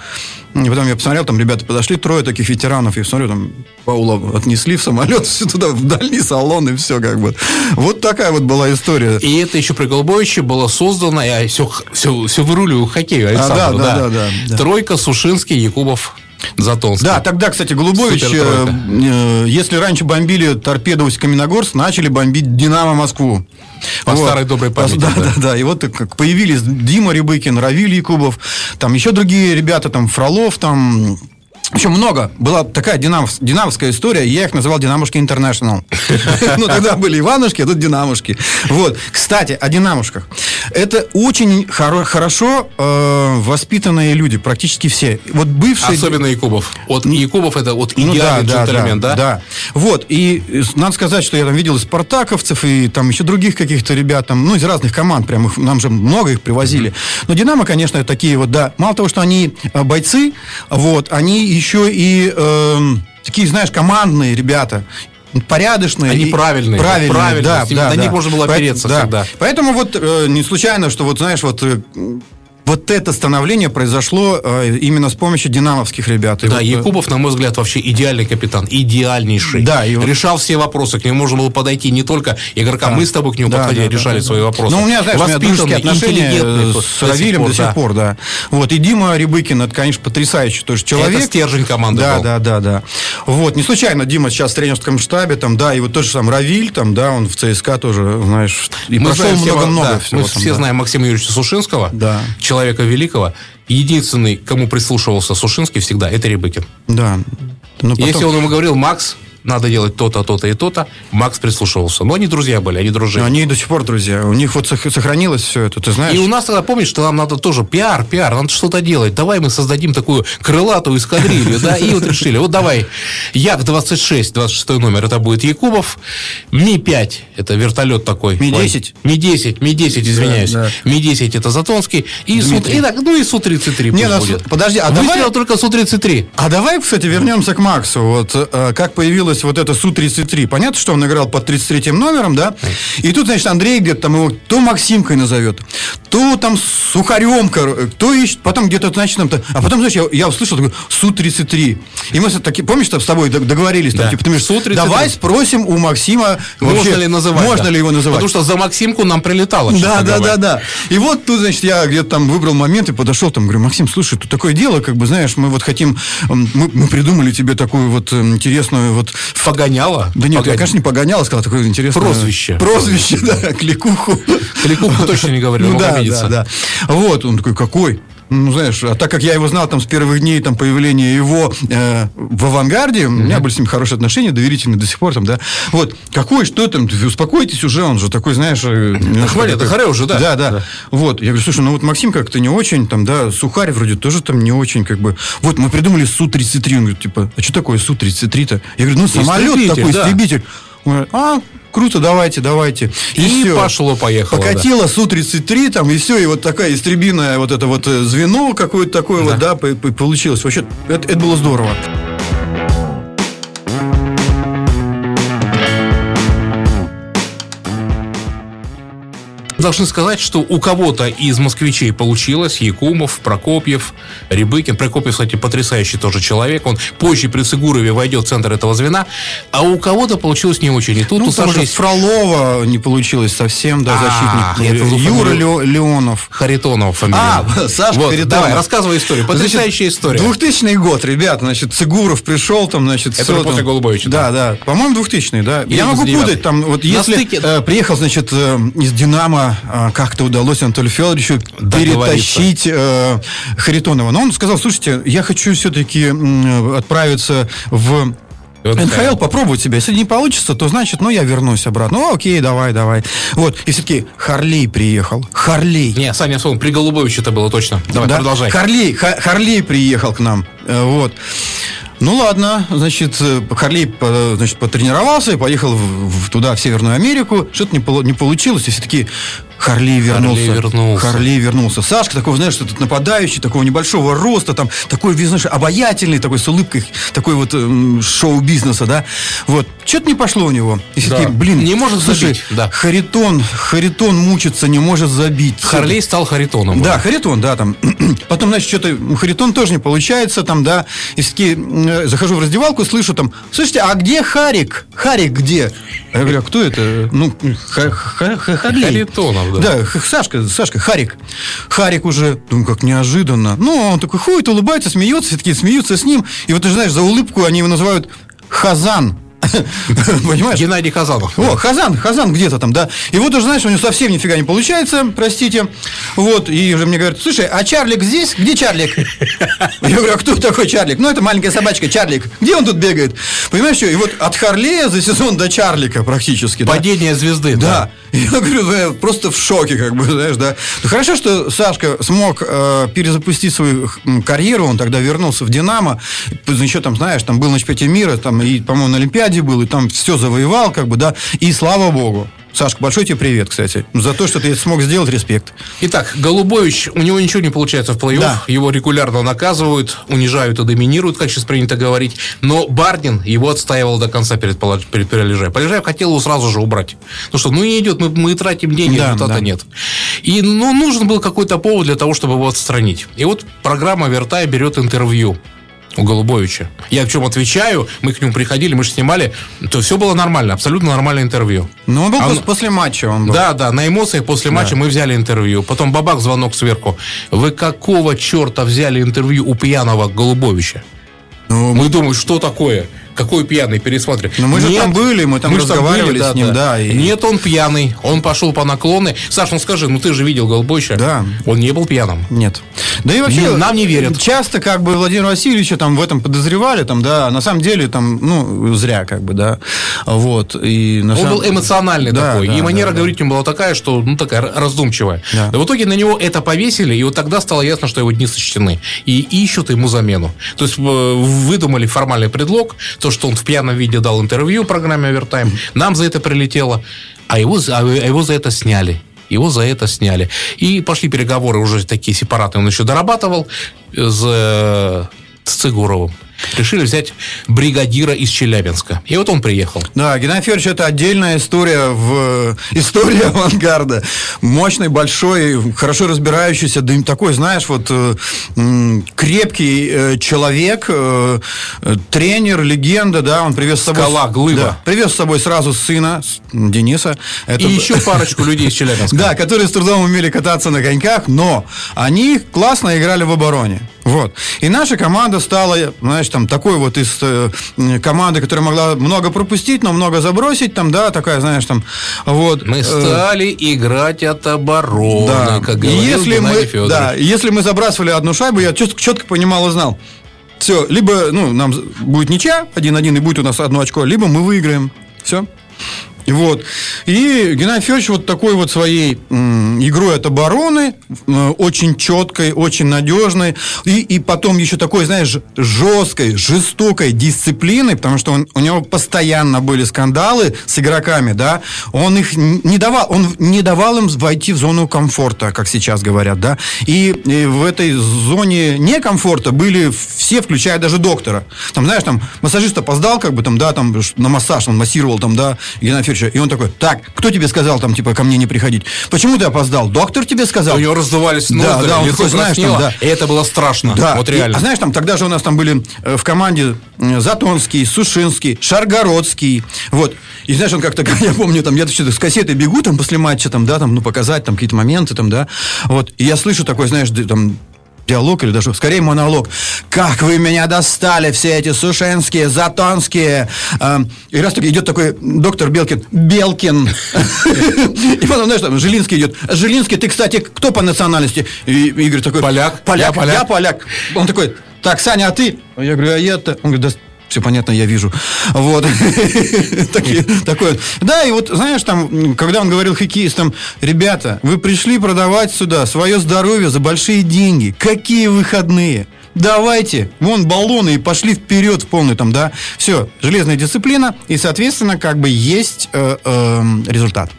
Speaker 2: И потом я посмотрел, там ребята подошли, трое таких ветеранов, и смотрю, там Паула отнесли в самолет, все туда, в дальний салон, и все как бы. Вот такая вот была история.
Speaker 1: И это еще при Голубовиче было создано, я все, все, все выруливаю хоккею, Александр. А, да, да, да, да, да. Тройка, Сушинский, Якубов, Затонский.
Speaker 2: Да, тогда, кстати, Голубович, э, э, если раньше бомбили торпеду Каменогорск, начали бомбить Динамо Москву.
Speaker 1: По вот. старой доброй памяти.
Speaker 2: Да, да, да, да. И вот как появились Дима Рябыкин, Равиль Якубов, там еще другие ребята, там Фролов, там В общем, много. Была такая динамов, динамовская история, я их называл Динамушки Интернешнл. Ну, тогда были Иванушки, а тут Динамушки. Вот. Кстати, о Динамушках. Это очень хорошо э, воспитанные люди, практически все. Вот бывшие...
Speaker 1: Особенно Якубов. Вот Якубов это вот ну идеальный джентльмен, да?
Speaker 2: Да. Вот. И надо сказать, что я там видел и спартаковцев, и там еще других каких-то ребят, там, ну, из разных команд, прям их, нам же много их привозили. Но Динамо, конечно, такие вот, да, мало того, что они э, бойцы, вот, они еще и э, такие, знаешь, командные ребята порядочные.
Speaker 1: Они правильные.
Speaker 2: Правильные, правильные да,
Speaker 1: да, на да. них можно было опереться
Speaker 2: да.
Speaker 1: всегда.
Speaker 2: Поэтому вот э, не случайно, что вот, знаешь, вот э, вот это становление произошло э, именно с помощью динамовских ребят.
Speaker 1: И да, вот, э, Якубов, на мой взгляд, вообще идеальный капитан, идеальнейший. Да, и Решал все вопросы, к нему можно было подойти не только игрока, да. мы с тобой к нему да, подходили, да, решали да, свои вопросы.
Speaker 2: Ну, у меня, знаешь, у меня дружеские отношения с Равилем до сих пор, да. Вот, и Дима Рябыкин, это, конечно, потрясающий тоже человек. Это
Speaker 1: стержень команды
Speaker 2: Да,
Speaker 1: был.
Speaker 2: да, да, да. Вот, не случайно Дима сейчас в тренерском штабе, там, да, и вот тоже сам Равиль, там, да, он в ЦСКА тоже, знаешь,
Speaker 1: и мы прошел много-много да, всего. Мы там, все да. знаем Максима Юрьевича Сушинского, да. Человека великого, единственный, кому прислушивался Сушинский всегда, это Рябыкин.
Speaker 2: Да.
Speaker 1: Но потом... Если он ему говорил, Макс, надо делать то-то, то-то и то-то. Макс прислушивался. Но они друзья были, они дружили. Но
Speaker 2: они до сих пор друзья. У них вот сохранилось все это, ты знаешь.
Speaker 1: И у нас тогда, помнишь, что нам надо тоже пиар, пиар, надо что-то делать. Давай мы создадим такую крылатую эскадрилью, да, и вот решили, вот давай, Як-26, 26 номер, это будет Якубов, Ми-5, это вертолет такой.
Speaker 2: Ми-10?
Speaker 1: Ми-10, Ми-10, извиняюсь. Да, да. Ми-10 это Затонский, и, ну и Су-33 Не, ну, будет.
Speaker 2: Подожди, а
Speaker 1: давай... только Су-33.
Speaker 2: А давай, кстати, вернемся к Максу. Вот э, как появилась появилась вот эта Су-33. Понятно, что он играл под 33-м номером, да? И тут, значит, Андрей где-то там его то Максимкой назовет, то там Сухарем, кто ищет, потом где-то, значит, там, а потом, знаешь, я, я услышал такой Су-33. И мы таки, помнишь, с тобой договорились, там, да. типа, ты говоришь, Су-33. давай спросим у Максима,
Speaker 1: вообще, можно ли называть.
Speaker 2: Можно да. ли его называть.
Speaker 1: Потому что за Максимку нам прилетало.
Speaker 2: Да, да, да, да. И вот тут, значит, я где-то там выбрал момент и подошел, там, говорю, Максим, слушай, тут такое дело, как бы, знаешь, мы вот хотим, мы, мы придумали тебе такую вот интересную вот
Speaker 1: Погоняла?
Speaker 2: Да нет, Погоня... я, конечно, не погоняла, сказал такое интересное...
Speaker 1: Прозвище.
Speaker 2: Прозвище, да, кликуху.
Speaker 1: Кликуху точно не говорил, ну,
Speaker 2: да, да, да. Вот, он такой, какой? Ну, знаешь, а так как я его знал там с первых дней там, появления его э, в авангарде, mm-hmm. у меня были с ним хорошие отношения, доверительные до сих пор там, да. Вот, какой, что там, успокойтесь уже, он же такой, знаешь... Э,
Speaker 1: да хватит, такой, уже, да.
Speaker 2: да. Да. Вот, я говорю, слушай, ну вот Максим как-то не очень, там, да, Сухарь вроде тоже там не очень, как бы. Вот, мы придумали Су-33, он говорит, типа, а что такое Су-33-то? Я говорю, ну, самолет такой, истребитель. Он говорит, а, круто, давайте, давайте.
Speaker 1: И, и пошло-поехало.
Speaker 2: Покатило да. Су-33, там, и все, и вот такая истребиная вот это вот э, звено какое-то такое да. вот, да, получилось. Вообще, это, это было здорово.
Speaker 1: Должны сказать, что у кого-то из москвичей получилось. Якумов, Прокопьев, Рябыкин. Прокопьев, кстати, потрясающий тоже человек. Он позже при Цигурове войдет в центр этого звена. А у кого-то получилось не очень. И тут
Speaker 2: ну,
Speaker 1: есть...
Speaker 2: Фролова не получилось совсем, да, а, защитник. Юра Леонов.
Speaker 1: Харитонов
Speaker 2: фамилия. А, Саша вот,
Speaker 1: Харитонов. Давай, рассказывай историю. Потрясающая история.
Speaker 2: 2000 год, ребят, значит, Цигуров пришел там, значит...
Speaker 1: Это после Голубовича.
Speaker 2: Да, да. По-моему, 2000 да. Я могу путать, там, вот если э, приехал, значит, э, из Динамо а, как-то удалось Анатолию Федоровичу перетащить э, Харитонова. Но он сказал, слушайте, я хочу все-таки отправиться в НХЛ попробовать себя. Если не получится, то значит, ну, я вернусь обратно. Ну, окей, давай, давай. Вот. И все-таки Харлей приехал. Харлей.
Speaker 1: Не, Саня, вспомнил, при Голубовиче это было точно. Давай, да? продолжай.
Speaker 2: Харлей, Харлей приехал к нам. Э, вот. Ну ладно, значит, э, Харлей значит, потренировался и поехал в, в, туда, в Северную Америку. Что-то не, не получилось, и все-таки Харли вернулся. Харли вернулся. Харли вернулся. Сашка такой, знаешь, этот нападающий, такого небольшого роста, там, такой, знаешь, обаятельный, такой с улыбкой, такой вот э, шоу-бизнеса, да. Вот. Что-то не пошло у него. И все да. таки, блин,
Speaker 1: не может слушай, забить.
Speaker 2: Да. Харитон, Харитон мучится, не может забить.
Speaker 1: Харлей стал Харитоном.
Speaker 2: Да, Харитон, да, там. Потом, значит, что-то Харитон тоже не получается, там, да. И все-таки э, захожу в раздевалку, слышу там, слушайте, а где Харик? Харик где? Я говорю, а кто это? Ну.
Speaker 1: Харитонов
Speaker 2: да. Сашка, Сашка, Харик. Харик уже, думаю, как неожиданно. Ну, он такой ходит, улыбается, смеется, все такие смеются с ним. И вот ты знаешь, за улыбку они его называют Хазан.
Speaker 1: Понимаешь? Геннадий Хазанов.
Speaker 2: О, Хазан, Хазан где-то там, да. И вот уже, знаешь, у него совсем нифига не получается, простите. Вот, и уже мне говорят, слушай, а Чарлик здесь? Где Чарлик? Я говорю, а кто такой Чарлик? Ну, это маленькая собачка Чарлик. Где он тут бегает? Понимаешь, что? И вот от Харлея за сезон до Чарлика практически.
Speaker 1: Падение да? звезды,
Speaker 2: да. да. Я говорю, я просто в шоке, как бы, знаешь, да. Ну, хорошо, что Сашка смог э, перезапустить свою карьеру, он тогда вернулся в «Динамо», еще там, знаешь, там был на чемпионате мира, там и, по-моему, на Олимпиаде был, и там все завоевал, как бы, да, и слава богу. Сашка, большой тебе привет, кстати. За то, что ты смог сделать, респект.
Speaker 1: Итак, Голубович, у него ничего не получается в плей-офф. Да. Его регулярно наказывают, унижают и доминируют, как сейчас принято говорить. Но Бардин его отстаивал до конца перед, перед Перележаем. Перележаев хотел его сразу же убрать. Ну что, ну не идет, мы, мы тратим деньги, да, результата да. нет. И ну, нужен был какой-то повод для того, чтобы его отстранить. И вот программа «Вертай» берет интервью у Голубовича. Я в чем отвечаю, мы к нему приходили, мы же снимали, то все было нормально, абсолютно нормальное интервью.
Speaker 2: Ну, он был а он... после матча. Он был.
Speaker 1: Да, да, на эмоциях после да. матча мы взяли интервью. Потом бабах, звонок сверху. Вы какого черта взяли интервью у пьяного Голубовича? Ну, мы думаем, что такое? Какой пьяный, пересмотри.
Speaker 2: Но мы Нет, же там были, мы там мы разговаривали там были, с ним, да. да
Speaker 1: и... Нет, он пьяный, он пошел по наклоны. Саш, ну скажи, ну ты же видел Голбойча.
Speaker 2: Да.
Speaker 1: Он не был пьяным.
Speaker 2: Нет. Да и вообще... Не, нам не верят. Часто как бы Владимира Васильевича там в этом подозревали, там, да, на самом деле там, ну, зря как бы, да. Вот. И
Speaker 1: на он самом... был эмоциональный да, такой. Да, и манера да, говорить да. у него была такая, что, ну, такая раздумчивая. Да. да в итоге на него это повесили, и вот тогда стало ясно, что его дни сочтены. И ищут ему замену. То есть э, выдумали формальный предлог, то, что он в пьяном виде дал интервью программе «Овертайм». Нам за это прилетело, а его, а его за это сняли. Его за это сняли. И пошли переговоры уже такие сепаратные. Он еще дорабатывал с, с Цигуровым решили взять бригадира из Челябинска. И вот он приехал.
Speaker 2: Да, Геннадий Федорович, это отдельная история в истории авангарда. Мощный, большой, хорошо разбирающийся, да такой, знаешь, вот э, крепкий э, человек, э, тренер, легенда, да, он привез с собой...
Speaker 1: Скала, глыба. Да,
Speaker 2: привез с собой сразу сына, Дениса.
Speaker 1: Это... И еще парочку людей из Челябинска.
Speaker 2: Да, которые с трудом умели кататься на коньках, но они классно играли в обороне. Вот. И наша команда стала, знаешь, там такой вот из э, команды, которая могла много пропустить, но много забросить, там, да, такая, знаешь, там, вот.
Speaker 1: Мы э, стали э, играть от обороны,
Speaker 2: да. как говорил если мы, Федорович. Да, если мы забрасывали одну шайбу, я четко, четко понимал и знал. Все, либо, ну, нам будет ничья, один-один, и будет у нас одно очко, либо мы выиграем. Все. Вот. И Геннадий Федорович вот такой вот своей игрой от обороны, очень четкой, очень надежной, и, и потом еще такой, знаешь, жесткой, жестокой дисциплиной, потому что он, у него постоянно были скандалы с игроками, да, он их не давал, он не давал им войти в зону комфорта, как сейчас говорят, да, и, и в этой зоне некомфорта были все, включая даже доктора. Там, знаешь, там массажист опоздал, как бы там, да, там на массаж, он массировал там, да, Геннадий Федорович Юрьевича. И он такой, так, кто тебе сказал там, типа, ко мне не приходить? Почему ты опоздал? Доктор тебе сказал?
Speaker 1: У него раздувались ноздри, да, да, он такой, знаешь, там, да. И это было страшно. Да. Вот реально.
Speaker 2: И, а знаешь, там тогда же у нас там были э, в команде э, Затонский, Сушинский, Шаргородский. Вот. И знаешь, он как-то, я помню, там, я с кассетой бегу там после матча, там, да, там, ну, показать там какие-то моменты, там, да. Вот. И я слышу такой, знаешь, там, диалог или даже скорее монолог. Как вы меня достали, все эти сушенские, затонские. Э, и раз таки идет такой доктор Белкин. Белкин. И потом, знаешь, там Жилинский идет. Жилинский, ты, кстати, кто по национальности? И Игорь такой.
Speaker 1: Поляк.
Speaker 2: Поляк. Я поляк. Он такой, так, Саня, а ты? Я говорю, а я-то... Он говорит, да все понятно, я вижу. Вот. Такое. Да, и вот, знаешь, там, когда он говорил хоккеистам, ребята, вы пришли продавать сюда свое здоровье за большие деньги. Какие выходные? Давайте, вон баллоны и пошли вперед в полный там, да. Все, железная дисциплина, и, соответственно, как бы есть э, э, результат.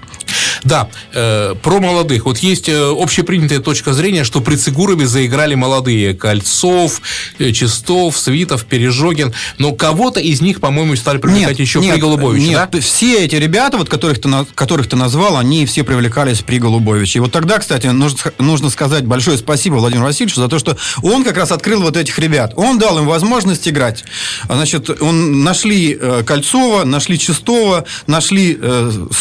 Speaker 1: Да, э, про молодых. Вот есть э, общепринятая точка зрения, что при Цигурове заиграли молодые. Кольцов, э, Чистов, Свитов, Пережогин. Но кого-то из них, по-моему, стали привлекать нет, еще нет, при Голубовиче,
Speaker 2: нет,
Speaker 1: да?
Speaker 2: все эти ребята, вот, которых, ты, которых ты назвал, они все привлекались при Голубовиче. И вот тогда, кстати, нужно, нужно сказать большое спасибо Владимиру Васильевичу за то, что он как раз открыл вот этих ребят. Он дал им возможность играть. Значит, он нашли э, Кольцова, нашли Чистова, нашли,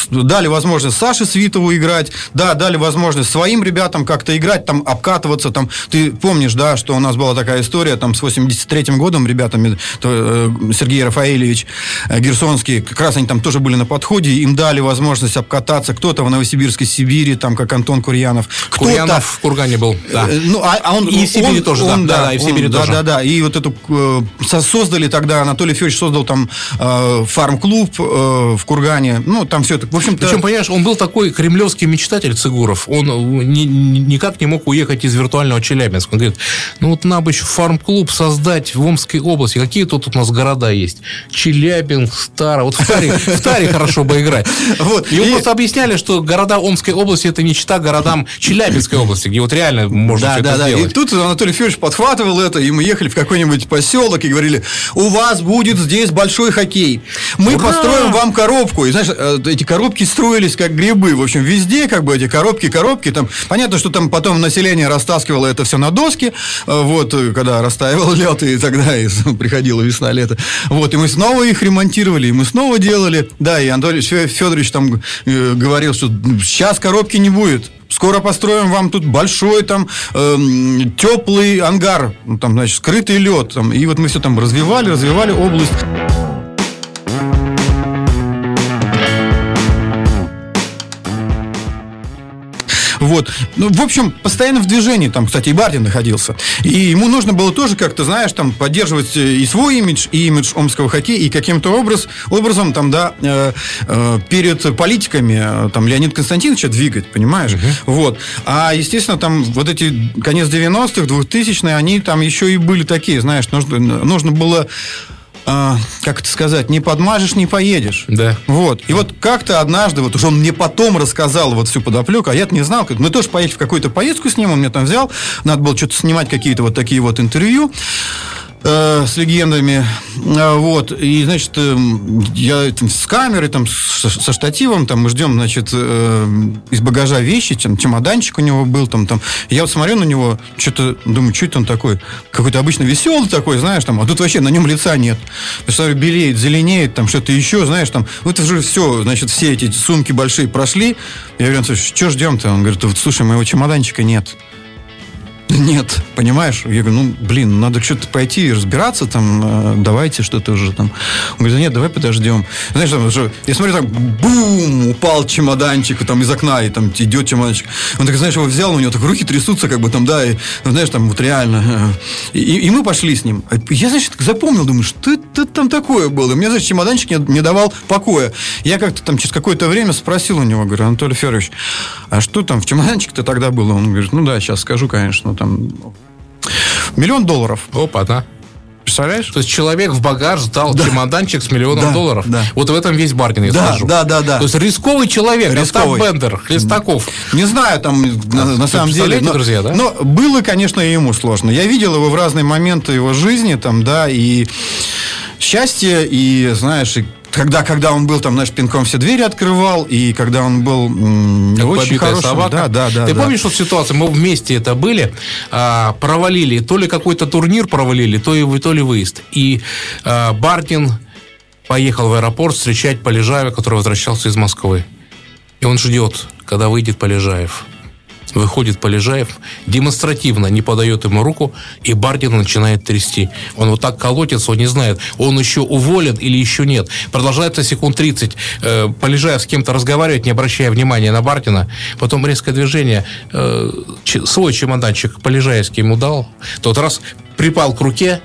Speaker 2: дали возможность Саше Свитову играть, да, дали возможность своим ребятам как-то играть, там, обкатываться, там, ты помнишь, да, что у нас была такая история, там, с 83-м годом ребятами, то, э, Сергей Рафаэльевич э, Герсонский, как раз они там тоже были на подходе, им дали возможность обкататься, кто-то в Новосибирской Сибири, там, как Антон Курьянов, кто-то...
Speaker 1: Курьянов в Кургане был, да.
Speaker 2: Э, Ну, а, а он,
Speaker 1: И в Сибири
Speaker 2: он-
Speaker 1: тоже, да,
Speaker 2: он,
Speaker 1: да, да, и в Сибири
Speaker 2: он,
Speaker 1: тоже.
Speaker 2: Да, да, да. И вот эту э, со- создали тогда, Анатолий Федорович создал там э, фарм-клуб э, в Кургане. Ну, там все это, в общем-то...
Speaker 1: Причем, понимаешь, он был такой кремлевский мечтатель Цигуров. Он э, ни- ни- никак не мог уехать из виртуального Челябинска. Он говорит, ну вот нам бы еще фарм-клуб создать в Омской области. Какие тут у нас города есть? Челябинск, Стара. Вот в Таре, в Таре хорошо бы играть.
Speaker 2: Вот.
Speaker 1: Ему
Speaker 2: И-
Speaker 1: просто объясняли, что города Омской области это не чита городам Челябинской области, где вот реально можно
Speaker 2: Да,
Speaker 1: все
Speaker 2: да,
Speaker 1: это
Speaker 2: да. И
Speaker 1: сделать.
Speaker 2: тут Анатолий Федорович подхватывал это, и мы ехали в какой-нибудь поселок и говорили, у вас будет здесь большой хоккей. Мы
Speaker 1: Ура!
Speaker 2: построим вам коробку. И знаешь, э, эти коробки строились как грибы. В общем, везде как бы эти коробки, коробки. Там, понятно, что там потом население растаскивало это все на доски, э, вот, э, когда растаивал лед, и тогда и приходила весна-лето. Вот, и мы снова их ремонтировали, и мы снова делали. Да, и Анатолий Федорович там э, говорил, что сейчас коробки не будет. Скоро построим вам тут большой там теплый ангар, ну, там, значит, скрытый лед. Там, и вот мы все там развивали, развивали область. Вот. Ну, в общем, постоянно в движении. Там, кстати, и Бардин находился. И ему нужно было тоже как-то, знаешь, там, поддерживать э, и свой имидж, и имидж омского хоккея, и каким-то образ, образом, там, да, э, э, перед политиками, э, там, Леонид Константиновича двигать, понимаешь? Вот. А, естественно, там, вот эти конец 90-х, 2000-е, они там еще и были такие, знаешь, нужно, нужно было а, как это сказать, не подмажешь, не поедешь.
Speaker 1: Да.
Speaker 2: Вот. И вот как-то однажды, вот уже он мне потом рассказал вот всю подоплеку, а я-то не знал. как- Мы тоже поехали в какую-то поездку с ним, он меня там взял, надо было что-то снимать, какие-то вот такие вот интервью э, с легендами. А, Вот. И, значит, эм, я там с камерой, там, с- со штативом, там, мы ждем, значит, э, из багажа вещи, там, чемоданчик у него был, там, там. Я вот смотрю на него, что-то, думаю, что это он такой? Какой-то обычно веселый такой, знаешь, там, а тут вообще на нем лица нет. Я смотрю, белеет, зеленеет, там, что-то еще, знаешь, там, вот уже все, значит, все эти сумки большие прошли. Я говорю, что ждем-то? Он говорит, вот, слушай, моего чемоданчика нет. Нет, понимаешь? Я говорю, ну, блин, надо что-то пойти и разбираться, там, э, давайте что-то уже там. Он говорит, нет, давай подождем. Знаешь, там уже, я смотрю, так, бум, упал чемоданчик там из окна, и там идет чемоданчик. Он так, знаешь, его взял, у него так руки трясутся, как бы там, да, и, ну, знаешь, там вот реально. э, И, и мы пошли с ним. А Я, значит, запомнил, думаю, что это там такое было? И Мне, значит, чемоданчик не, не давал покоя. Я как-то там через какое-то время спросил у него, говорю, Анатолий Федорович, а что там в чемоданчике-то тогда было? Он говорит, ну да, сейчас скажу, конечно, там миллион долларов.
Speaker 1: Опа, да.
Speaker 2: Представляешь?
Speaker 1: То есть человек в багаж сдал чемоданчик с миллионом
Speaker 2: Да,
Speaker 1: долларов.
Speaker 2: да.
Speaker 1: Вот в этом весь Бардин, я
Speaker 2: Да,
Speaker 1: скажу.
Speaker 2: да, да, да.
Speaker 1: То есть рисковый человек,
Speaker 2: Рисковый.
Speaker 1: Остап Бендер, Хлестаков.
Speaker 2: Не знаю, там, на, на самом деле. Но,
Speaker 1: друзья, да?
Speaker 2: но было, конечно, и ему сложно. Я видел его в разные моменты его жизни, там, да, и счастье, и, знаешь, и когда, когда он был там, знаешь, пинком все двери открывал, и когда он был м,
Speaker 1: Как
Speaker 2: очень хорошим.
Speaker 1: собака.
Speaker 2: Да, да, да.
Speaker 1: Ты
Speaker 2: да.
Speaker 1: помнишь вот ситуацию? Мы вместе это были, а, провалили, то ли какой-то турнир провалили, то, и, то ли выезд. И а, Бардин поехал в аэропорт встречать Полежаева, который возвращался из Москвы. И он ждет, когда выйдет Полежаев. Выходит Полежаев, демонстративно не подает ему руку, и Бардин начинает трясти. Он вот так колотится, он не знает, он еще уволен или еще нет. Продолжается секунд 30. Э, Полежаев с кем-то разговаривает, не обращая внимания на Бардина. Потом резкое движение. Э, свой чемоданчик Полежаевский ему дал. Тот раз припал к руке,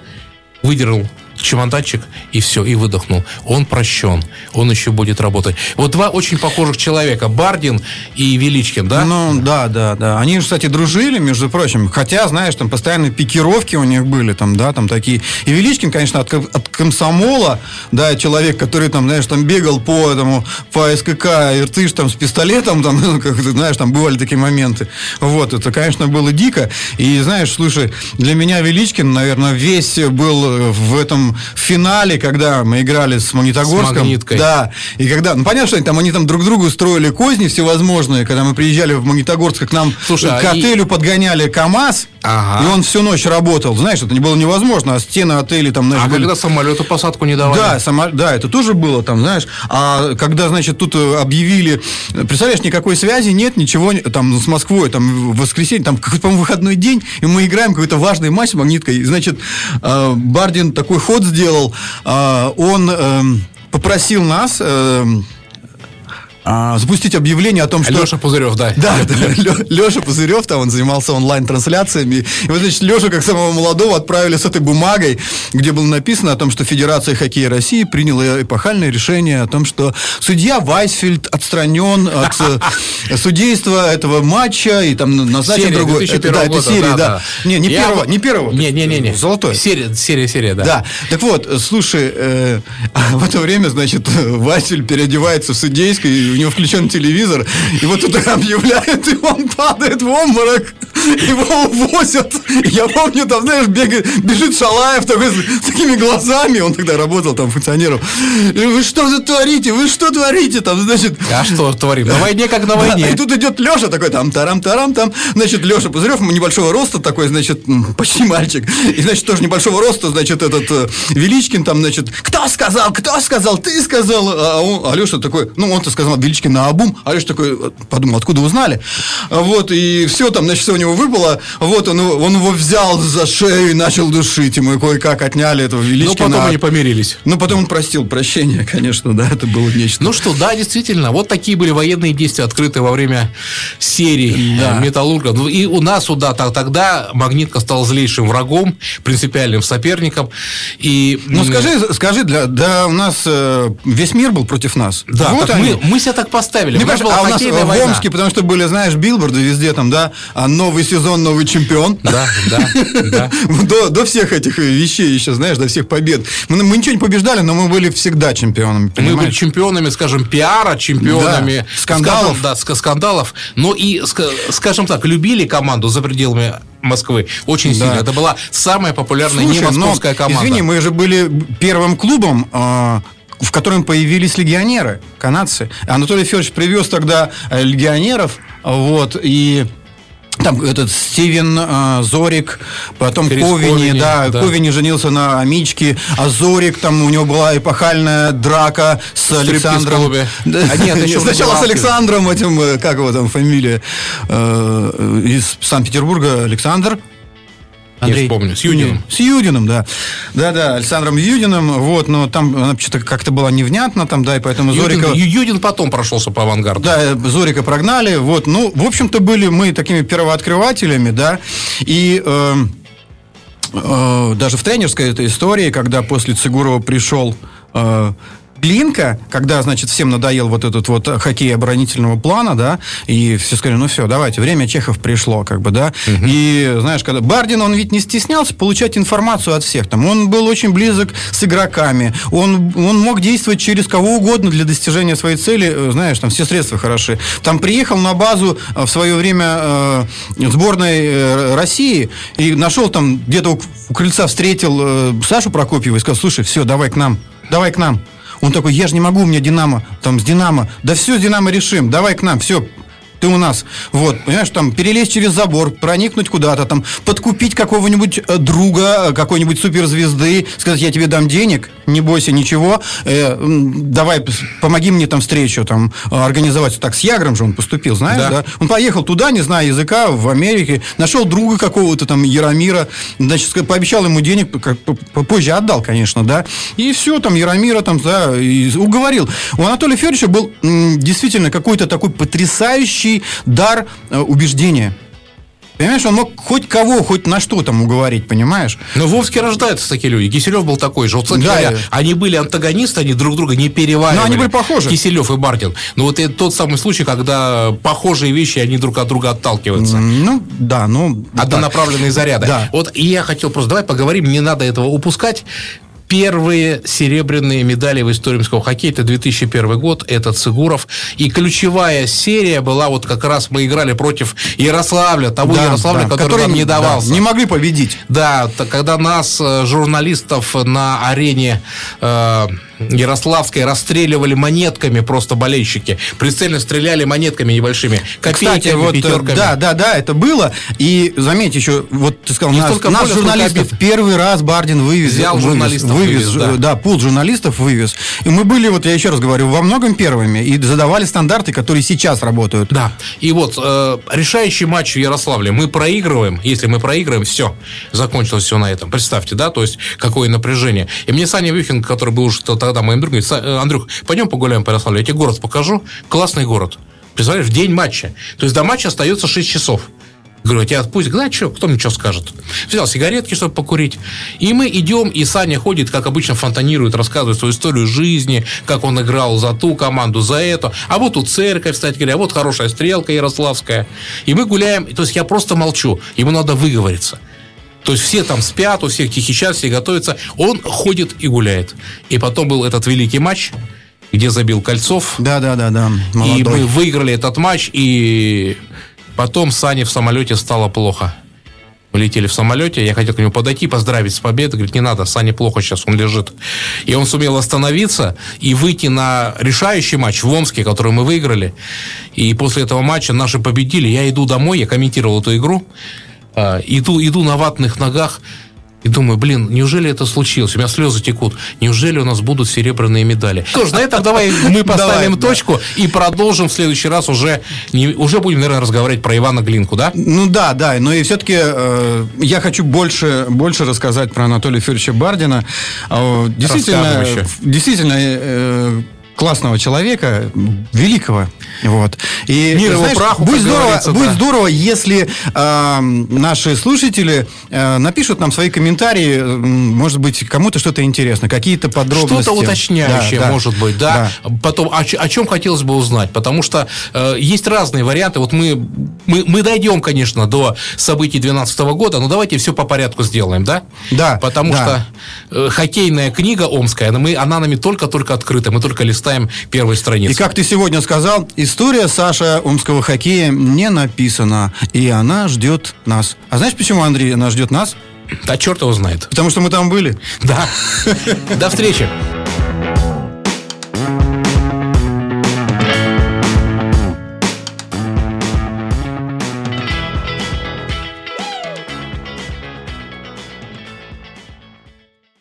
Speaker 1: выдернул чемоданчик и все, и выдохнул. Он прощен, он еще будет работать. Вот два очень похожих человека, Бардин и Величкин, да?
Speaker 2: Ну, да, да, да. Они, кстати, дружили, между прочим. Хотя, знаешь, там постоянно пикировки у них были, там, да, там такие. И Величкин, конечно, от, от комсомола, да, человек, который там, знаешь, там бегал по этому, по СКК, Иртыш там с пистолетом, там, ну, как ты знаешь, там бывали такие моменты. Вот, это, конечно, было дико. И, знаешь, слушай, для меня Величкин, наверное, весь был в этом финале, когда мы играли с Магнитогорском.
Speaker 1: С «Магниткой».
Speaker 2: Да, и когда, ну понятно, что они там, они там друг другу строили козни всевозможные, когда мы приезжали в Магнитогорск, к нам
Speaker 1: Слушай, а
Speaker 2: к отелю подгоняли КАМАЗ, Ага. И он всю ночь работал. Знаешь, это не было невозможно. А стены отелей там...
Speaker 1: Знаешь, а были... когда самолету посадку не давали?
Speaker 2: Да, само... да, это тоже было там, знаешь. А когда, значит, тут э, объявили... Представляешь, никакой связи нет, ничего там с Москвой. Там в воскресенье, там какой-то, по-моему, выходной день, и мы играем какой-то важный матч с магниткой. Значит, э, Бардин такой ход сделал. Э, он эм, попросил нас а, запустить объявление о том, что...
Speaker 1: Леша Пузырев, да.
Speaker 2: Да, да Леша Пузырев, там он занимался онлайн-трансляциями. И вот, значит, Лешу, как самого молодого, отправили с этой бумагой, где было написано о том, что Федерация хоккея России приняла эпохальное решение о том, что судья Вайсфельд отстранен от э, судейства этого матча и там назначен другой...
Speaker 1: Это, да, это серия, да. да.
Speaker 2: Не, не первого, не первого.
Speaker 1: Не, не, не, не.
Speaker 2: Золотой.
Speaker 1: Серия, серия, серия, да.
Speaker 2: Да. Так вот, слушай, э, в это время, значит, Василь переодевается в судейской у него включен телевизор, и вот тут объявляют, и он падает в обморок, его увозят. Я помню, там, знаешь, бегает, бежит Шалаев такой с, такими глазами, он тогда работал там функционером. И вы что тут творите? Вы что творите? Там, значит...
Speaker 1: А что творим? На войне как на войне.
Speaker 2: Да, и тут идет Леша такой, там, тарам-тарам, там, значит, Леша Пузырев, небольшого роста такой, значит, почти мальчик. И, значит, тоже небольшого роста, значит, этот э, Величкин там, значит, кто сказал, кто сказал, ты сказал. А, он, а Леша такой, ну, он-то сказал, Величкин на обум. А Леша такой подумал, откуда узнали? Вот, и все там, значит, все у него выпало. Вот, он, он его взял за шею и начал душить. И мы кое-как отняли этого Величкина.
Speaker 1: Ну, потом они помирились.
Speaker 2: Ну, потом он простил прощение, конечно, да, это было нечто.
Speaker 1: Ну что, да, действительно, вот такие были военные действия, открытые во время серии да. Металлурга. Ну, и у нас, да, тогда Магнитка стал злейшим врагом, принципиальным соперником. И...
Speaker 2: Ну, скажи, скажи для, да, у нас э, весь мир был против нас.
Speaker 1: Да, вот мы, мы себя так поставили.
Speaker 2: Мне кажется, а у нас в война. Омске, потому что были, знаешь, билборды везде там, да, а новый сезон, новый чемпион.
Speaker 1: Да, да, да.
Speaker 2: До, всех этих вещей еще, знаешь, до всех побед. Мы, ничего не побеждали, но мы были всегда чемпионами?
Speaker 1: Мы были чемпионами, скажем, пиара, чемпионами... Да,
Speaker 2: скандалов.
Speaker 1: Да, скандалов. Но и, скажем так, любили команду за пределами Москвы очень сильно. Это была самая популярная Слушай, не московская команда.
Speaker 2: Извини, мы же были первым клубом, а, в котором появились легионеры, канадцы. Анатолий Федорович привез тогда э, легионеров, вот, и там этот Стивен э, Зорик, потом Крис Ковини, Ковини да, да, Ковини женился на Амичке, а Зорик, там у него была эпохальная драка с Александром.
Speaker 1: Да, а нет, еще
Speaker 2: Сначала с Александром этим, э, как его там фамилия, э, из Санкт-Петербурга Александр,
Speaker 1: Андрей. Я вспомню, с Юдиным.
Speaker 2: С Юдиным, да. Да-да, Александром Юдиным, вот, но там она что-то как-то была невнятно, там, да, и поэтому Юдин, Зорика...
Speaker 1: Юдин потом прошелся по авангарду.
Speaker 2: Да, Зорика прогнали, вот, ну, в общем-то, были мы такими первооткрывателями, да, и... Э, э, даже в тренерской этой истории, когда после Цигурова пришел э, Глинка, когда, значит, всем надоел вот этот вот хоккей оборонительного плана, да, и все сказали, ну все, давайте, время Чехов пришло, как бы, да. Угу. И, знаешь, когда Бардин, он ведь не стеснялся получать информацию от всех, там, он был очень близок с игроками, он, он мог действовать через кого угодно для достижения своей цели, знаешь, там все средства хороши. Там приехал на базу э, в свое время э, сборной э, России и нашел там где-то у, у крыльца встретил э, Сашу Прокопьева и сказал, слушай, все, давай к нам, давай к нам. Он такой, я же не могу, у меня Динамо, там с Динамо. Да все, с Динамо решим, давай к нам, все, ты у нас. Вот, понимаешь, там перелезть через забор, проникнуть куда-то, там подкупить какого-нибудь э, друга, э, какой-нибудь суперзвезды, сказать, я тебе дам денег, не бойся ничего, э, давай, помоги мне там встречу там организовать. Так, с Ягром же он поступил, знаешь, да? да? Он поехал туда, не зная языка, в Америке, нашел друга какого-то там, Яромира, значит, пообещал ему денег, позже отдал, конечно, да, и все, там, Яромира там, да, и уговорил. У Анатолия Федоровича был действительно какой-то такой потрясающий дар э, убеждения. Понимаешь, он мог хоть кого, хоть на что там уговорить, понимаешь?
Speaker 1: Но в Вовске рождаются такие люди. Киселев был такой же. Вот, кстати да, говоря, они были антагонисты, они друг друга не переваривали. Но
Speaker 2: они были похожи.
Speaker 1: Киселев и Бартин. Но вот это тот самый случай, когда похожие вещи, они друг от друга отталкиваются.
Speaker 2: Ну, да, ну...
Speaker 1: Однонаправленные да. заряды. Да. Вот и я хотел просто, давай поговорим, не надо этого упускать первые серебряные медали в истории морского хоккея. Это 2001 год, это Цигуров. И ключевая серия была вот как раз мы играли против Ярославля, того да, Ярославля, да, который, который нам не давался.
Speaker 2: Да, не могли победить.
Speaker 1: Да, когда нас, э, журналистов, на арене э, Ярославской расстреливали монетками просто болельщики. Прицельно стреляли монетками небольшими. Копейками,
Speaker 2: Кстати, вот, э,
Speaker 1: пятерками.
Speaker 2: да, да, да, это было. И заметь еще, вот ты сказал,
Speaker 1: Не
Speaker 2: нас, нас
Speaker 1: сколько
Speaker 2: журналистов первый раз Бардин вывез.
Speaker 1: Взял
Speaker 2: вывез,
Speaker 1: журналистов,
Speaker 2: вывез,
Speaker 1: вывез, да.
Speaker 2: да, пул журналистов вывез. И мы были, вот я еще раз говорю, во многом первыми. И задавали стандарты, которые сейчас работают.
Speaker 1: Да. И вот э, решающий матч в Ярославле. Мы проигрываем. Если мы проигрываем, все. Закончилось все на этом. Представьте, да, то есть какое напряжение. И мне Саня Вюхин, который был уже тогда моим другом, говорит, «Са- э, Андрюх, пойдем погуляем по Ярославлю. Я тебе город покажу. Классный город. Представляешь, в день матча. То есть до матча остается 6 часов. Говорю, «А тебя отпустят. Да, что, кто мне что скажет? Взял сигаретки, чтобы покурить. И мы идем, и Саня ходит, как обычно, фонтанирует, рассказывает свою историю жизни, как он играл за ту команду, за эту. А вот тут церковь, кстати говоря, а вот хорошая стрелка ярославская. И мы гуляем, то есть я просто молчу. Ему надо выговориться. То есть все там спят, у всех тихий час, все готовятся. Он ходит и гуляет. И потом был этот великий матч, где забил Кольцов.
Speaker 2: Да, да, да, да.
Speaker 1: И
Speaker 2: Молодой.
Speaker 1: мы выиграли этот матч, и потом Сане в самолете стало плохо. Мы летели в самолете, я хотел к нему подойти, поздравить с победой. Говорит, не надо, Сане плохо сейчас, он лежит. И он сумел остановиться и выйти на решающий матч в Омске, который мы выиграли. И после этого матча наши победили. Я иду домой, я комментировал эту игру. А, Иду, иду на ватных ногах и думаю, блин, неужели это случилось? У меня слезы текут. Неужели у нас будут серебряные медали? Что ж, на этом давай мы поставим
Speaker 2: Давай, да.
Speaker 1: точку и продолжим в следующий раз уже, не, уже будем, наверное, разговаривать про Ивана Глинку, да?
Speaker 2: Ну да, да, но и все-таки я хочу больше, больше рассказать про Анатолия Федоровича Бардина. Э, Действительно, действительно э, классного человека, великого. Вот. И,
Speaker 1: Мир его праху,
Speaker 2: будет здорово,
Speaker 1: говорится,
Speaker 2: будет
Speaker 1: да.
Speaker 2: здорово, если э, наши слушатели э, напишут нам свои комментарии, э, может быть, кому-то что-то интересно, какие-то подробности.
Speaker 1: Что-то уточняющее,
Speaker 2: Да, да.
Speaker 1: может быть, да. Потом, о, о чем хотелось бы узнать, потому что э, есть разные варианты. Вот мы, мы, мы дойдем, конечно, до событий 2012 года, но давайте все по порядку сделаем, да?
Speaker 2: Да,
Speaker 1: Потому
Speaker 2: да.
Speaker 1: что э, хоккейная книга омская, она, мы, она нами только-только открыта, мы только листаем первые страницы.
Speaker 2: И как ты сегодня сказал, история Саша омского хоккея не написана, и она ждет нас. А знаешь, почему, Андрей, она ждет нас?
Speaker 1: Да черт его знает.
Speaker 2: Потому что мы там были.
Speaker 1: Да. До встречи.